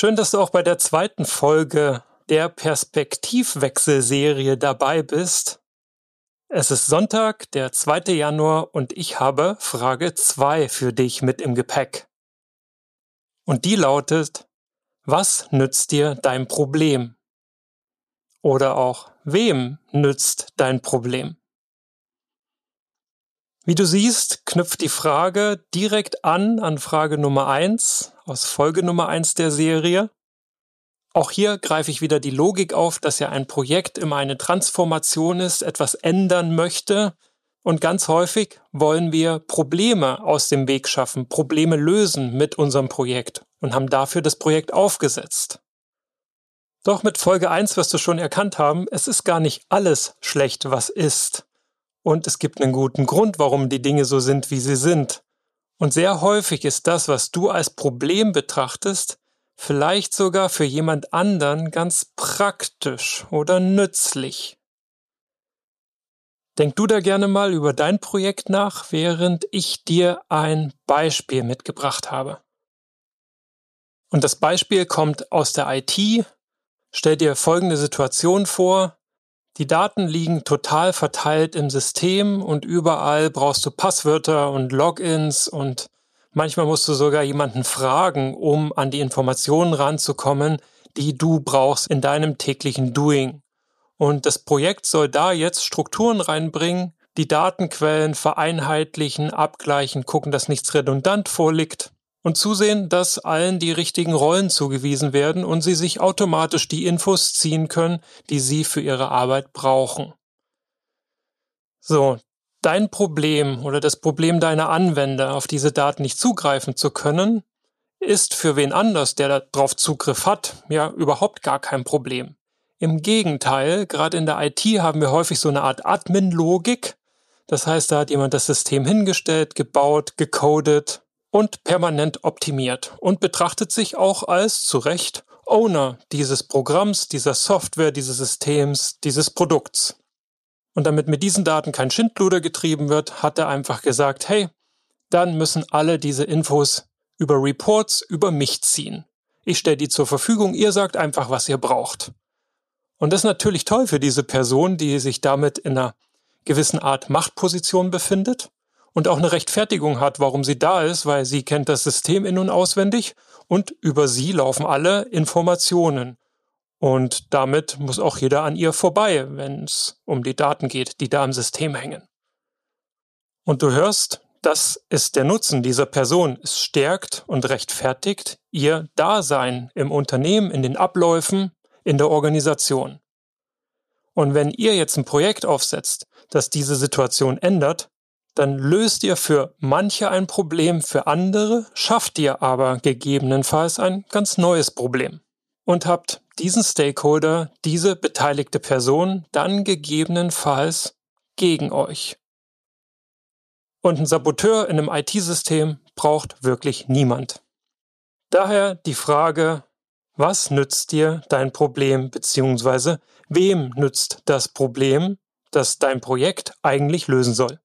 Schön, dass du auch bei der zweiten Folge der Perspektivwechselserie dabei bist. Es ist Sonntag, der 2. Januar und ich habe Frage 2 für dich mit im Gepäck. Und die lautet, was nützt dir dein Problem? Oder auch, wem nützt dein Problem? Wie du siehst, knüpft die Frage direkt an an Frage Nummer eins aus Folge Nummer eins der Serie. Auch hier greife ich wieder die Logik auf, dass ja ein Projekt immer eine Transformation ist, etwas ändern möchte. Und ganz häufig wollen wir Probleme aus dem Weg schaffen, Probleme lösen mit unserem Projekt und haben dafür das Projekt aufgesetzt. Doch mit Folge eins wirst du schon erkannt haben, es ist gar nicht alles schlecht, was ist und es gibt einen guten Grund, warum die Dinge so sind, wie sie sind. Und sehr häufig ist das, was du als Problem betrachtest, vielleicht sogar für jemand anderen ganz praktisch oder nützlich. Denk du da gerne mal über dein Projekt nach, während ich dir ein Beispiel mitgebracht habe. Und das Beispiel kommt aus der IT. Stell dir folgende Situation vor. Die Daten liegen total verteilt im System und überall brauchst du Passwörter und Logins und manchmal musst du sogar jemanden fragen, um an die Informationen ranzukommen, die du brauchst in deinem täglichen Doing. Und das Projekt soll da jetzt Strukturen reinbringen, die Datenquellen vereinheitlichen, abgleichen, gucken, dass nichts redundant vorliegt und zusehen, dass allen die richtigen Rollen zugewiesen werden und sie sich automatisch die Infos ziehen können, die sie für ihre Arbeit brauchen. So, dein Problem oder das Problem deiner Anwender, auf diese Daten nicht zugreifen zu können, ist für wen anders, der darauf Zugriff hat, ja überhaupt gar kein Problem. Im Gegenteil, gerade in der IT haben wir häufig so eine Art Admin-Logik. Das heißt, da hat jemand das System hingestellt, gebaut, gecodet und permanent optimiert und betrachtet sich auch als zu Recht Owner dieses Programms, dieser Software, dieses Systems, dieses Produkts. Und damit mit diesen Daten kein Schindluder getrieben wird, hat er einfach gesagt, hey, dann müssen alle diese Infos über Reports über mich ziehen. Ich stelle die zur Verfügung, ihr sagt einfach, was ihr braucht. Und das ist natürlich toll für diese Person, die sich damit in einer gewissen Art Machtposition befindet und auch eine Rechtfertigung hat, warum sie da ist, weil sie kennt das System in und auswendig und über sie laufen alle Informationen. Und damit muss auch jeder an ihr vorbei, wenn es um die Daten geht, die da im System hängen. Und du hörst, das ist der Nutzen dieser Person. Es stärkt und rechtfertigt ihr Dasein im Unternehmen, in den Abläufen, in der Organisation. Und wenn ihr jetzt ein Projekt aufsetzt, das diese Situation ändert, dann löst ihr für manche ein Problem, für andere schafft ihr aber gegebenenfalls ein ganz neues Problem und habt diesen Stakeholder, diese beteiligte Person dann gegebenenfalls gegen euch. Und ein Saboteur in einem IT-System braucht wirklich niemand. Daher die Frage, was nützt dir dein Problem beziehungsweise wem nützt das Problem, das dein Projekt eigentlich lösen soll?